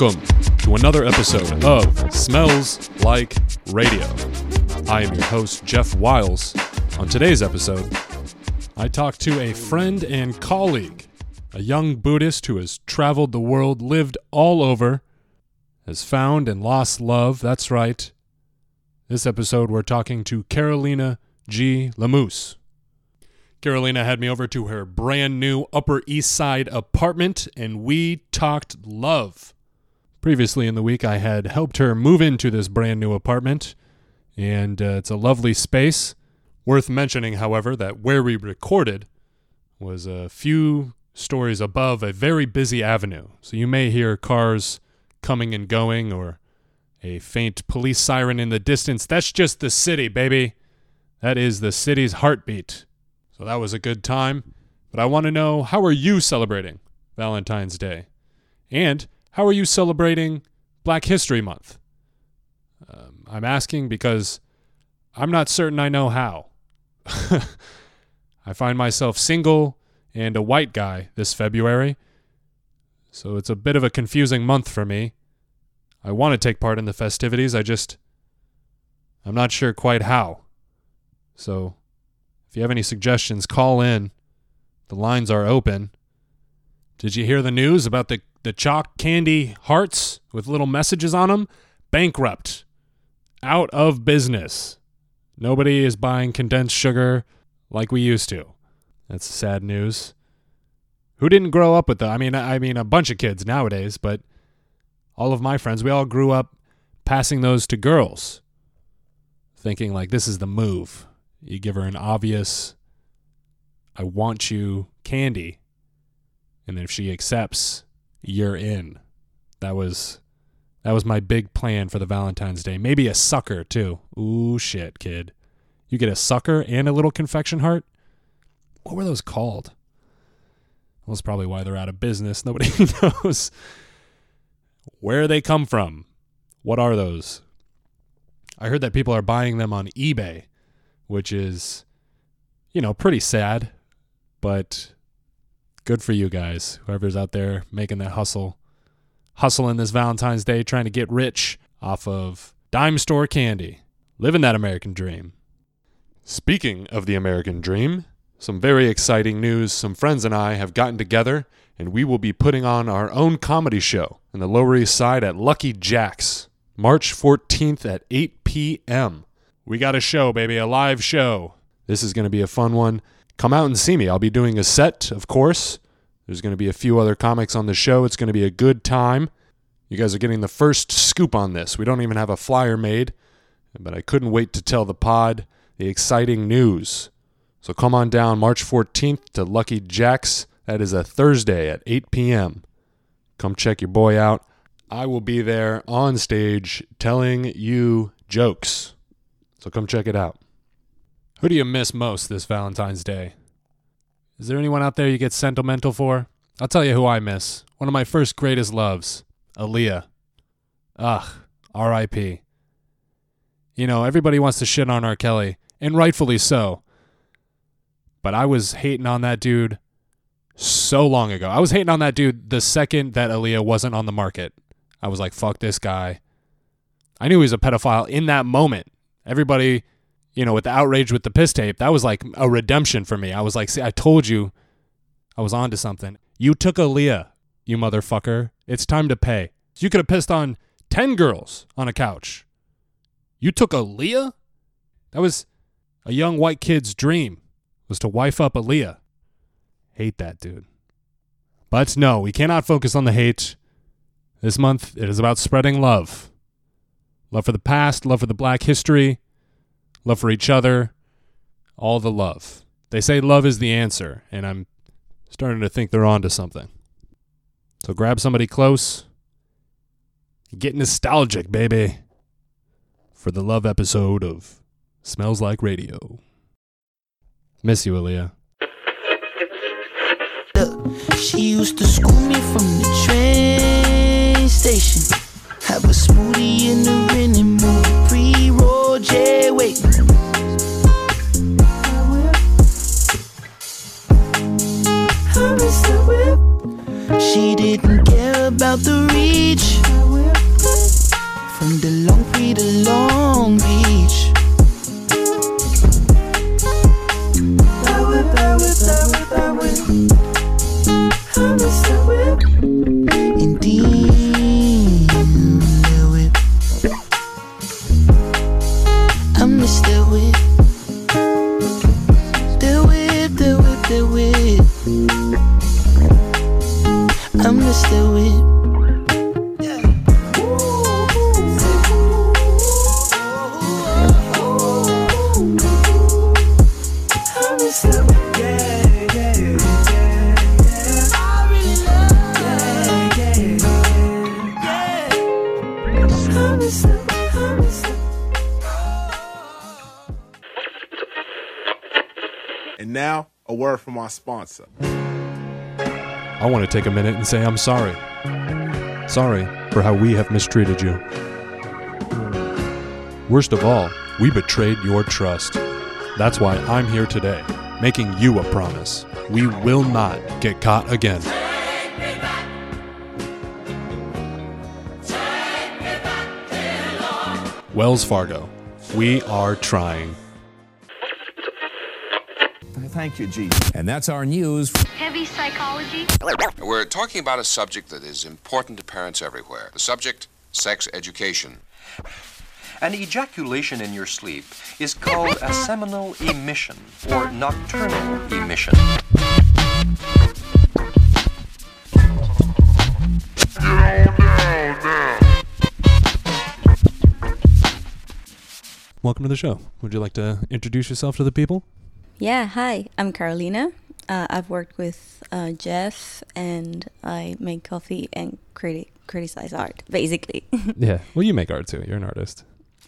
Welcome to another episode of Smells Like Radio. I am your host, Jeff Wiles. On today's episode, I talk to a friend and colleague, a young Buddhist who has traveled the world, lived all over, has found and lost love. That's right. This episode, we're talking to Carolina G. Lamousse. Carolina had me over to her brand new Upper East Side apartment, and we talked love. Previously in the week, I had helped her move into this brand new apartment, and uh, it's a lovely space. Worth mentioning, however, that where we recorded was a few stories above a very busy avenue. So you may hear cars coming and going or a faint police siren in the distance. That's just the city, baby. That is the city's heartbeat. So that was a good time. But I want to know how are you celebrating Valentine's Day? And how are you celebrating Black History Month? Um, I'm asking because I'm not certain I know how. I find myself single and a white guy this February, so it's a bit of a confusing month for me. I want to take part in the festivities, I just. I'm not sure quite how. So, if you have any suggestions, call in. The lines are open. Did you hear the news about the, the chalk candy hearts with little messages on them? Bankrupt. Out of business. Nobody is buying condensed sugar like we used to. That's sad news. Who didn't grow up with that? I mean, I mean, a bunch of kids nowadays, but all of my friends, we all grew up passing those to girls, thinking like this is the move. You give her an obvious, I want you candy. And then if she accepts, you're in. That was that was my big plan for the Valentine's Day. Maybe a sucker too. Ooh shit, kid. You get a sucker and a little confection heart? What were those called? Well, that's probably why they're out of business. Nobody knows where they come from. What are those? I heard that people are buying them on eBay which is, you know, pretty sad, but good for you guys, whoever's out there making that hustle, hustling this Valentine's Day, trying to get rich off of dime store candy, living that American dream. Speaking of the American dream, some very exciting news. Some friends and I have gotten together, and we will be putting on our own comedy show in the Lower East Side at Lucky Jack's, March 14th at 8 p.m. We got a show, baby, a live show. This is going to be a fun one. Come out and see me. I'll be doing a set, of course. There's going to be a few other comics on the show. It's going to be a good time. You guys are getting the first scoop on this. We don't even have a flyer made, but I couldn't wait to tell the pod the exciting news. So come on down March 14th to Lucky Jack's. That is a Thursday at 8 p.m. Come check your boy out. I will be there on stage telling you jokes. So come check it out. Who do you miss most this Valentine's Day? Is there anyone out there you get sentimental for? I'll tell you who I miss. One of my first greatest loves, Aaliyah. Ugh, R.I.P. You know, everybody wants to shit on R. Kelly, and rightfully so. But I was hating on that dude so long ago. I was hating on that dude the second that Aaliyah wasn't on the market. I was like, fuck this guy. I knew he was a pedophile in that moment everybody, you know, with the outrage with the piss tape, that was like a redemption for me. I was like, see, I told you I was onto something. You took Aaliyah, you motherfucker. It's time to pay. You could have pissed on 10 girls on a couch. You took Aaliyah? That was a young white kid's dream, was to wife up Aaliyah. Hate that dude. But no, we cannot focus on the hate. This month, it is about spreading love. Love for the past, love for the black history, love for each other, all the love. They say love is the answer, and I'm starting to think they're onto something. So grab somebody close. Get nostalgic, baby, for the love episode of Smells Like Radio. Miss you, Aaliyah. She used to school me from the train station. Have a smoothie in the. Pre-roll J, wait. She didn't care about the reach. From the Long Free to Long Beach. And now, a word from our sponsor. I want to take a minute and say I'm sorry. Sorry for how we have mistreated you. Worst of all, we betrayed your trust. That's why I'm here today, making you a promise. We will not get caught again. Wells Fargo, we are trying. Thank you, Jesus. And that's our news. Heavy psychology. We're talking about a subject that is important to parents everywhere. The subject, sex education. An ejaculation in your sleep is called a seminal emission or nocturnal emission. Welcome to the show. Would you like to introduce yourself to the people? Yeah, hi, I'm Carolina. Uh, I've worked with uh, Jeff and I make coffee and criti- criticize art, basically. Yeah. Well, you make art too. You're an artist.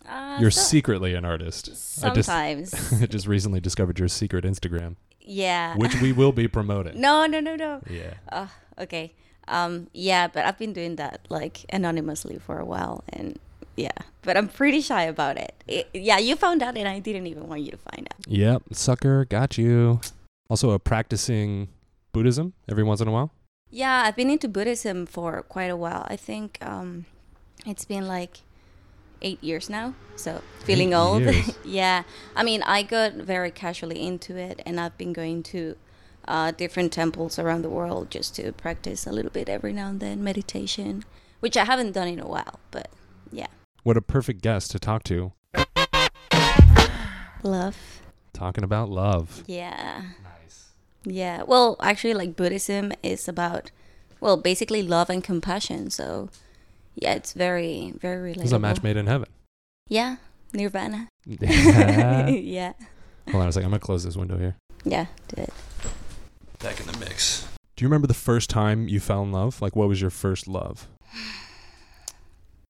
Uh, You're so- secretly an artist. I just- Sometimes. I just recently discovered your secret Instagram, yeah. which we will be promoting. no, no, no, no. Yeah. Uh, okay. Um, yeah, but I've been doing that like anonymously for a while and yeah, but I'm pretty shy about it. it. Yeah, you found out and I didn't even want you to find out. Yep. Sucker. Got you. Also, a practicing Buddhism every once in a while. Yeah, I've been into Buddhism for quite a while. I think um, it's been like eight years now. So feeling Eight old. yeah. I mean, I got very casually into it, and I've been going to uh, different temples around the world just to practice a little bit every now and then meditation, which I haven't done in a while. But What a perfect guest to talk to. love. Talking about love. Yeah. Nice. Yeah. Well, actually, like Buddhism is about, well, basically love and compassion. So, yeah, it's very, very relatable. This is a match made in heaven. Yeah, Nirvana. Hold yeah. Hold on a second. I'm gonna close this window here. Yeah, do it. Back in the mix. Do you remember the first time you fell in love? Like, what was your first love?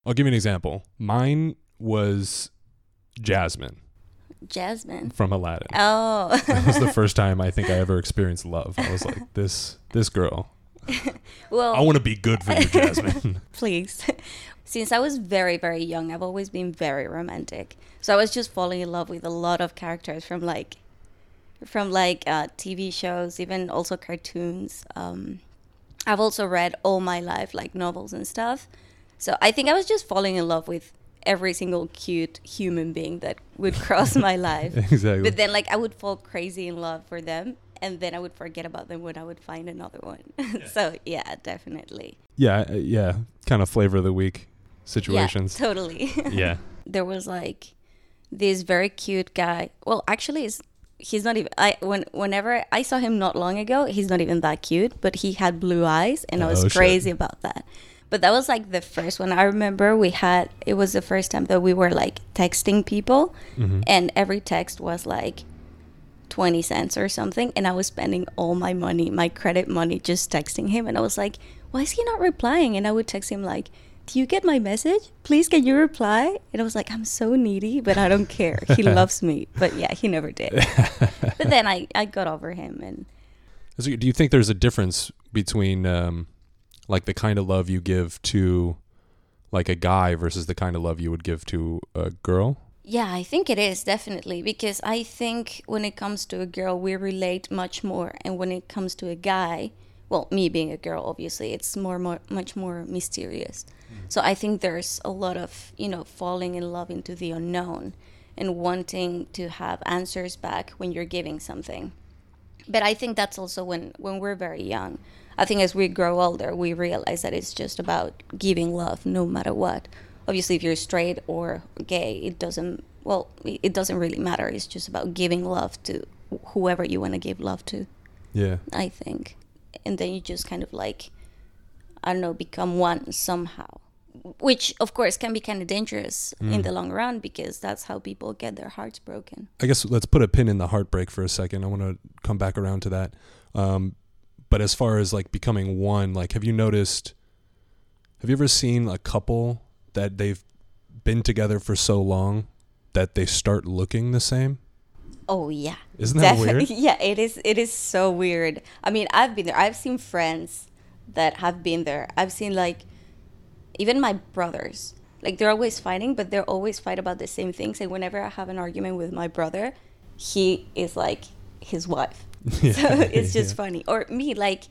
I'll give you an example. Mine was Jasmine Jasmine. from Aladdin. Oh. that was the first time I think I ever experienced love. I was like, this this girl. well, I want to be good for you, Jasmine. please. Since I was very, very young, I've always been very romantic. So I was just falling in love with a lot of characters from like, from like uh, TV shows, even also cartoons. Um, I've also read all my life like novels and stuff. So I think I was just falling in love with every single cute human being that would cross my life. exactly. But then like I would fall crazy in love for them and then I would forget about them when I would find another one. so yeah, definitely. yeah, uh, yeah. Kind of flavor of the week situations. Yeah, totally. yeah. there was like this very cute guy. Well, actually, it's, he's not even. I when whenever I saw him not long ago, he's not even that cute, but he had blue eyes, and I was Oh, shit. crazy about that. But that was like the first one. I remember we had. It was the first time that we were like texting people, Mhm. and every text was like. 20 cents or something and i was spending all my money my credit money just texting him and i was like why is he not replying and i would text him like do you get my message please can you reply and i was like i'm so needy but i don't care he loves me but yeah he never did but then i i got over him and So do you think there's a difference between um, like the kind of love you give to like a guy versus the kind of love you would give to a girl? yeah i think it is definitely because i think when it comes to a girl we relate much more and when it comes to a guy well, me being a girl, obviously, it's more, more much more mysterious. Mm-hmm. So I think there's a lot of you know falling in love into the unknown and wanting to have answers back when you're giving something. But I think that's also when when we're very young. I think as we grow older, we realize that it's just about giving love, no matter what. Obviously, if you're straight or gay, it doesn't. Well, it doesn't really matter. It's just about giving love to whoever you want to give love to. Yeah. I think. And then you just kind of like, I don't know, become one somehow. Which, of course, can be kind of dangerous in the long run because that's how people get their hearts broken. I guess let's put a pin in the heartbreak for a second. I want to come back around to that. Um, but as far as like becoming one, like, have you noticed? Have you ever seen a couple that they've been together for so long that they start looking the same? Oh yeah. Isn't that Definitely. weird? Yeah, it is it is so weird. I mean, I've been there. I've seen friends that have been there. I've seen like even my brothers. Like they're always fighting, but they're always fight about the same things. And whenever I have an argument with my brother, he is like his wife. so it's just Yeah. funny. Or me, like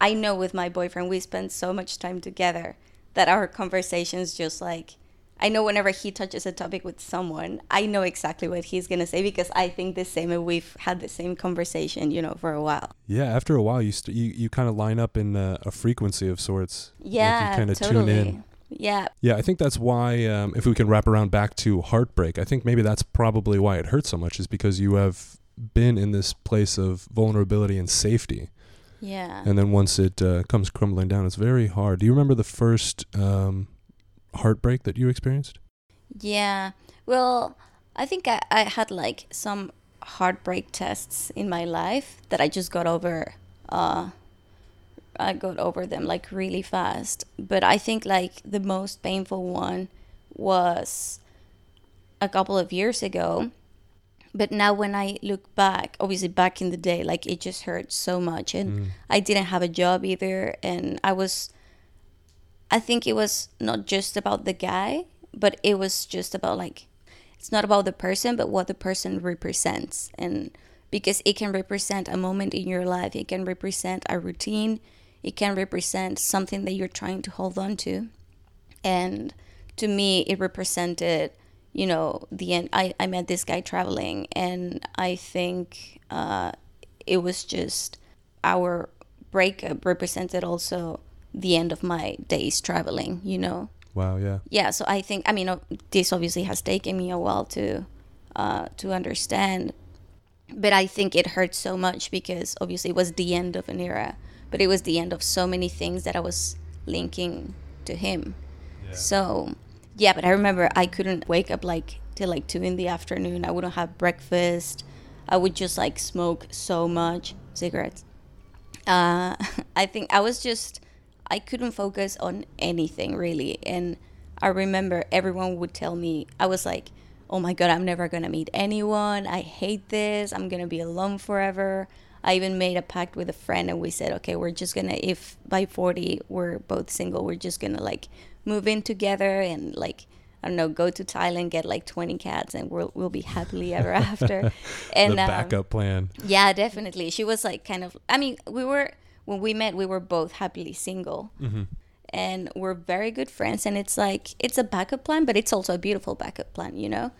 I know with my boyfriend we spend so much time together that our conversations just like I know whenever he touches a topic with someone, I know exactly what he's gonna say because I think the same and we've had the same conversation, you know, for a while. Yeah. After a while, you st- you you kind of line up in a, a frequency of sorts. Like, Yeah, you kind of totally. tune in. Yeah, Yeah, I think that's why. Um, if we can wrap around back to heartbreak, I think maybe that's probably why it hurts so much is because you have been in this place of vulnerability and safety, yeah. and then once it uh, comes crumbling down, it's very hard. Do you remember the first um, heartbreak that you experienced? Yeah. Well, I think I, I had like some heartbreak tests in my life that I just got over. Uh, I got over them like really fast. But I think like the most painful one was a couple of years ago. But now when I look back, obviously back in the day, like it just hurt so much. And mm. I didn't have a job either. And I was I think it was not just about the guy, but it was just about like it's not about the person, but what the person represents. And because it can represent a moment in your life, it can represent a routine, it can represent something that you're trying to hold on to. And to me, it represented, you know, the end. I, I met this guy traveling, and I think uh, it was just our breakup represented also the end of my days traveling, you know. Wow. Yeah. Yeah, so I think I mean this obviously has taken me a while to uh, to understand, but I think it hurt so much because obviously it was the end of an era, but it was the end of so many things that I was linking to him. So yeah, but I remember I couldn't wake up like till like two in the afternoon. I wouldn't have breakfast. I would just like smoke so much cigarettes. Uh, I think I was just I couldn't focus on anything really, and I remember everyone would tell me I was like, "Oh my god, I'm never gonna meet anyone. I hate this. I'm gonna be alone forever." I even made a pact with a friend, and we said, "Okay, we're just gonna if by 40 we're both single, we're just gonna like move in together and like." I don't know, go to Thailand, get like 20 cats, and we'll, we'll be happily ever after. And the um, backup plan. yeah, definitely. She was like kind of. I mean, we were when we met, we were both happily single, and we're very good friends. And it's like it's a backup plan, but it's also a beautiful backup plan. You know,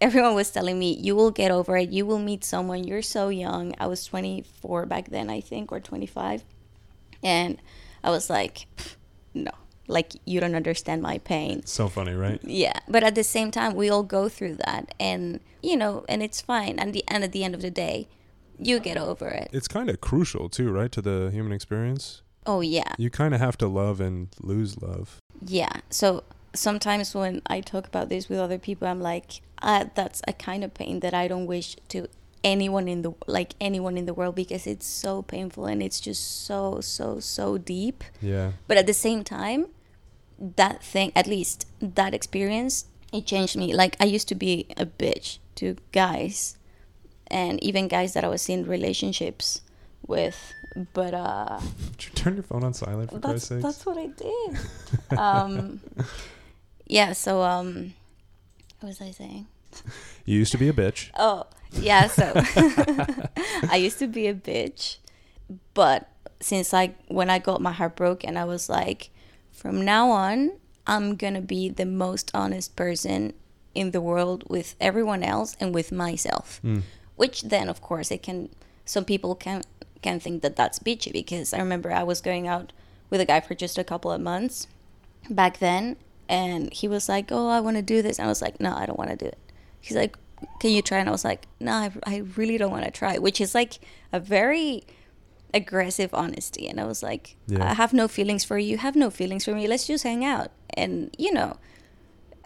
everyone was telling me you will get over it. You will meet someone. You're so young. I was 24 back then, I think, or 25, and I was like, no, like you don't understand my pain So funny, right? yeah but at the same time we all go through that and you know and it's fine and the and at the end of the day you get over it It's kind of crucial too, right, to the human experience. oh yeah You kind of have to love and lose love. yeah so sometimes when i talk about this with other people i'm like uh, that's a kind of pain that i don't wish to anyone in the like anyone in the world because it's so painful and it's just so so so deep Yeah. but at the same time that thing at least that experience it changed me like i used to be a bitch to guys and even guys that i was in relationships with but uh Did you turn your phone on silent for that's Christ's sakes? that's what i did um yeah so um what was i saying You used to be a bitch. Oh, yeah. So I used to be a bitch, but since like when I got my heart broke and I was like, from now on, I'm gonna be the most honest person in the world with everyone else and with myself. Hmm. Which then, of course, it can. Some people can can think that that's bitchy because I remember I was going out with a guy for just a couple of months back then, and he was like, "Oh, I want to do this." And I was like, "No, I don't want to do it." He's like, "Can you try?" And I was like, "No, I, I really don't want to try," which is like a very aggressive honesty. And I was like, Yeah. "I have no feelings for you. Have no feelings for me. Let's just hang out." And you know,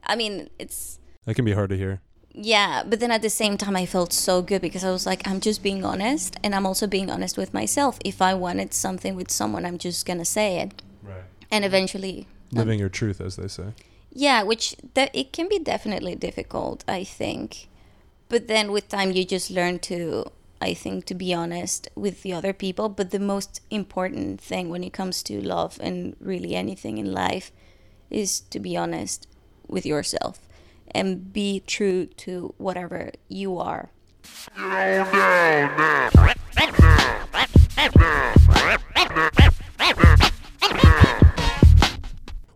I mean, it's That can be hard to hear. yeah, but then at the same time, I felt so good because I was like, I'm just being honest, and I'm also being honest with myself. If I wanted something with someone, I'm just gonna say it, Right. and eventually, um, Living your truth, as they say. yeah, which that it can be definitely difficult, I think, but then with time, you just learn to, I think, to be honest with the other people. But the most important thing when it comes to love and really anything in life is to be honest with yourself and be true to whatever you are.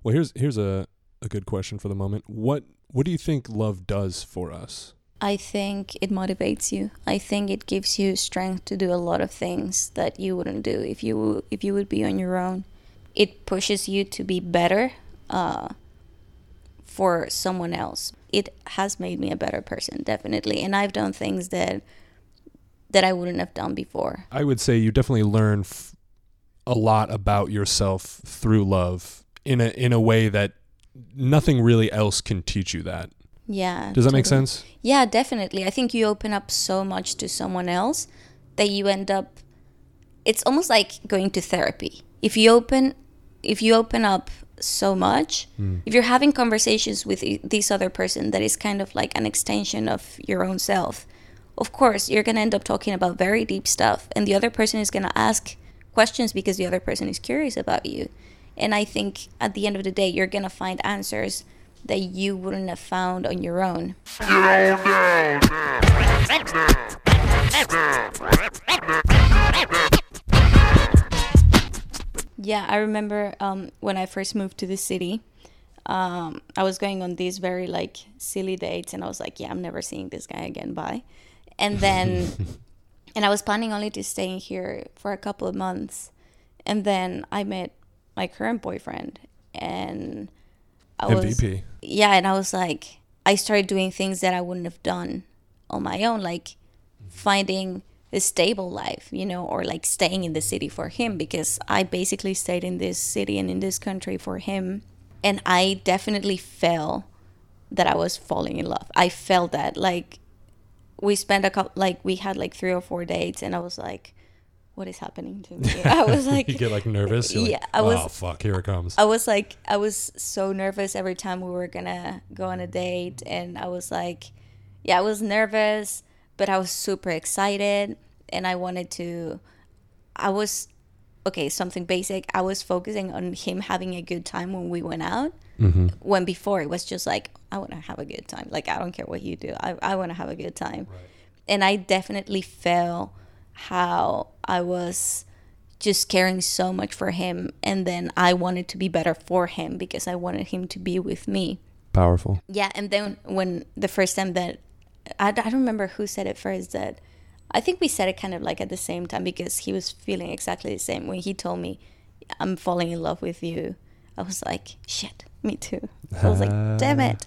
Well, here's here's a, a good question for the moment. What what do you think love does for us? I think it motivates you. I think it gives you strength to do a lot of things that you wouldn't do if you if you would be on your own. It pushes you to be better uh, for someone else. It has made me a better person, definitely, and I've done things that that I wouldn't have done before. I would say you definitely learn f- a lot about yourself through love in a in a way that nothing really else can teach you that. Yeah. Does that make sense? Yeah, definitely. I think you open up so much to someone else that you end up it's almost like going to therapy. If you open if you open up so much, hmm. if you're having conversations with this other person that is kind of like an extension of your own self, of course, you're going to end up talking about very deep stuff and the other person is going to ask questions because the other person is curious about you. And I think at the end of the day, you're going to find answers that you wouldn't have found on your own. Yeah, I remember um, when I first moved to the city, um, I was going on these very like silly dates, and I was like, "Yeah, I'm never seeing this guy again." Bye. And then, and I was planning only to stay in here for a couple of months, and then I met my current boyfriend, and I was MVP. yeah, and I was like, I started doing things that I wouldn't have done on my own, like finding a stable life, you know, or like staying in the city for him because I basically stayed in this city and in this country for him. And I definitely felt that I was falling in love. I felt that like we spent a couple, like we had like three or four dates, and I was like, what is happening to me? I was like, you get like nervous. You're like, Yeah, I was- Oh fuck! Here it comes. I was like, I was so nervous every time we were gonna go on a date, and I was like, yeah, I was nervous, but I was super excited, and I wanted to. I was okay. Something basic. I was focusing on him having a good time when we went out. Mm-hmm. When before it was just like, I want to have a good time. Like I don't care what you do. I I want to have a good time, and I definitely felt how I was just caring so much for him and then I wanted to be better for him because I wanted him to be with me. Powerful. Yeah, and then when the first time that I, I don't remember who said it first that I think we said it kind of like at the same time because he was feeling exactly the same when he told me I'm falling in love with you. I was like, shit, me too. I was like, damn it.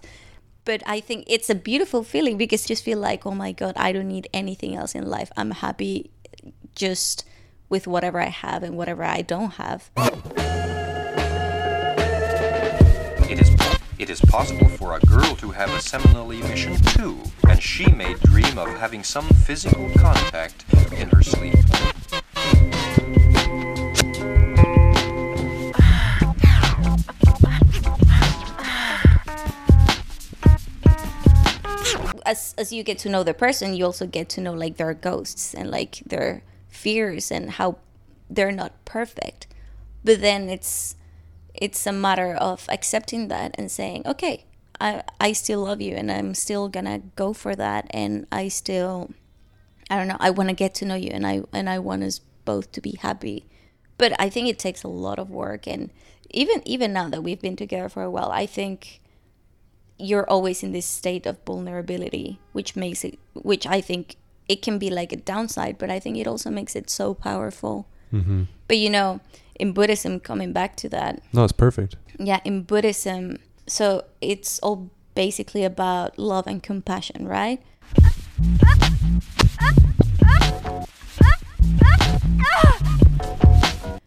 But I think it's a beautiful feeling because you just feel like, oh my god, I don't need anything else in life. I'm happy just with whatever I have and whatever I don't have. It is it is possible for a girl to have a seminal emission too, and she may dream of having some physical contact in her sleep. as as you get to know the person, you also get to know like their ghosts and like their fears and how they're not perfect. But then it's it's a matter of accepting that and saying, okay, I I still love you and I'm still gonna go for that and I still I don't know I want to get to know you and I and I want us both to be happy but I think it takes a lot of work, and even even now that we've been together for a while, I think you're always in this state of vulnerability, which makes it, which I think it can be like a downside, but I think it also makes it so powerful. Mm-hmm. But you know, in Buddhism, coming back to that, No, it's perfect. yeah, in Buddhism, so it's all basically about love and compassion, right?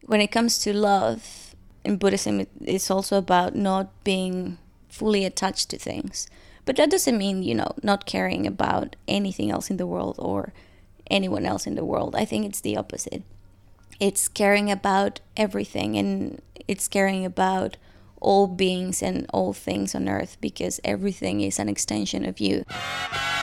When it comes to love in Buddhism, it's also about not being fully attached to things. But that doesn't mean, you know, not caring about anything else in the world or anyone else in the world. I think it's the opposite it's caring about everything and it's caring about all beings and all things on earth because everything is an extension of you. Ah!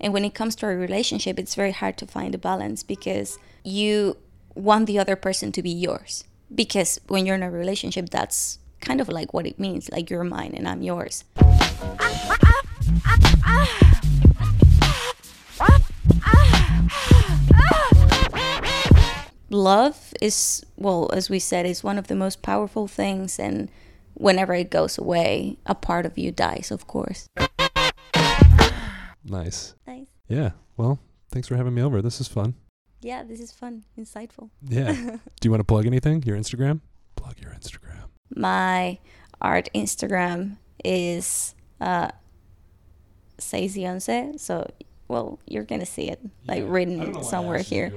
And when it comes to a relationship, it's very hard to find a balance because you want the other person to be yours. Because when you're in a relationship, that's kind of like what it means like you're mine and I'm yours. Love is, well, as we said, is one of the most powerful things, and whenever it goes away, a part of you dies, of course. Nice. Nice. Yeah. Well, thanks for having me over. This is fun. Yeah, this is fun, insightful. Yeah. Do you want to plug anything? Your Instagram? Plug your Instagram. my art Instagram is uh Seizionse. So well you're gonna see it like written somewhere here.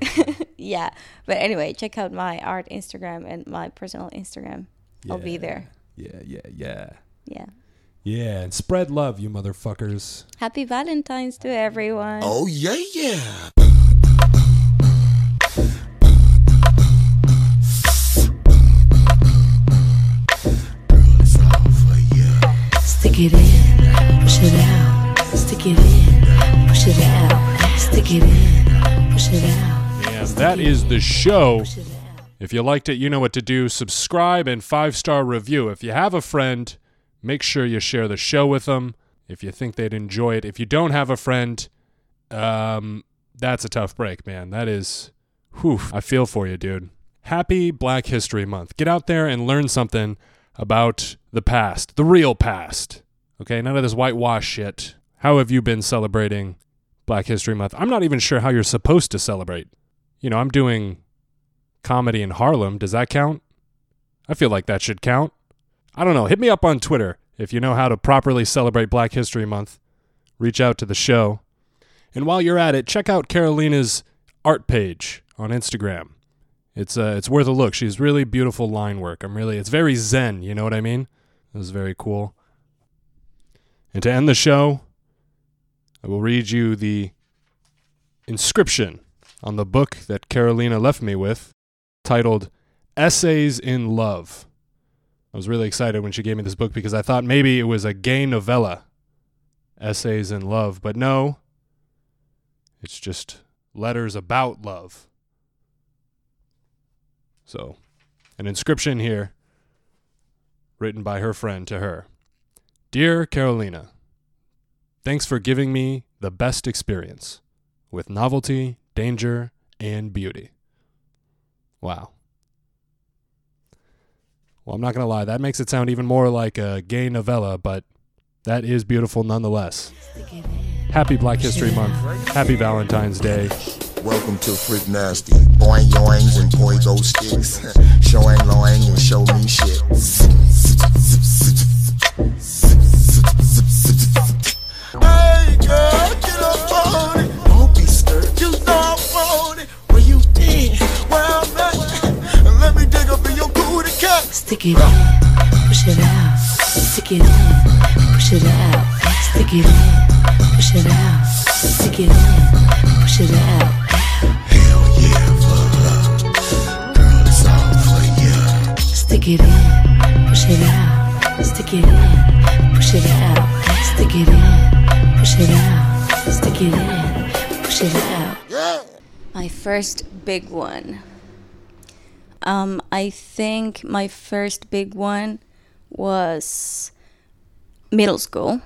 yeah. But anyway, check out my art Instagram and my personal Instagram. I'll be there. Yeah, yeah, yeah. Yeah. Yeah, and spread love, you motherfuckers. Happy Valentine's to everyone. Oh, yeah, yeah. Stick it in, push it out. Stick it in, push it out. Stick it in, push it out. And that is the show. Push it out. If you liked it, you know what to do. Subscribe and five star review. If you have a friend, make sure you share the show with them. If you think they'd enjoy it. If you don't have a friend, um, that's a tough break, man. That is, whew, I feel for you, dude. Happy Black History Month. Get out there and learn something about the past, the real past. Okay, none of this whitewash shit. How have you been celebrating Black History Month? I'm not even sure how you're supposed to celebrate. You know, I'm doing comedy in Harlem. Does that count? I feel like that should count. I don't know. Hit me up on Twitter if you know how to properly celebrate Black History Month. Reach out to the show. And while you're at it, check out Carolina's art page on Instagram. It's uh, it's worth a look. She's really beautiful line work. I'm really it's very zen, you know what I mean? It was very cool. And to end the show, I will read you the inscription on the book that Carolina left me with, titled Essays in Love. I was really excited when she gave me this book because I thought maybe it was a gay novella, Essays in Love, but no, it's just letters about love. So, an inscription here, written by her friend to her Dear Carolina, thanks for giving me the best experience with novelty, danger, and beauty. Wow. Well, I'm not going to lie, that makes it sound even more like a gay novella, but that is beautiful nonetheless. Happy Black History Month. Happy Valentine's Day. Welcome to Freak Nasty. Boing yoings and boy sticks. Showing loing and show me shit. First big one. Um, I think my first big one was middle school.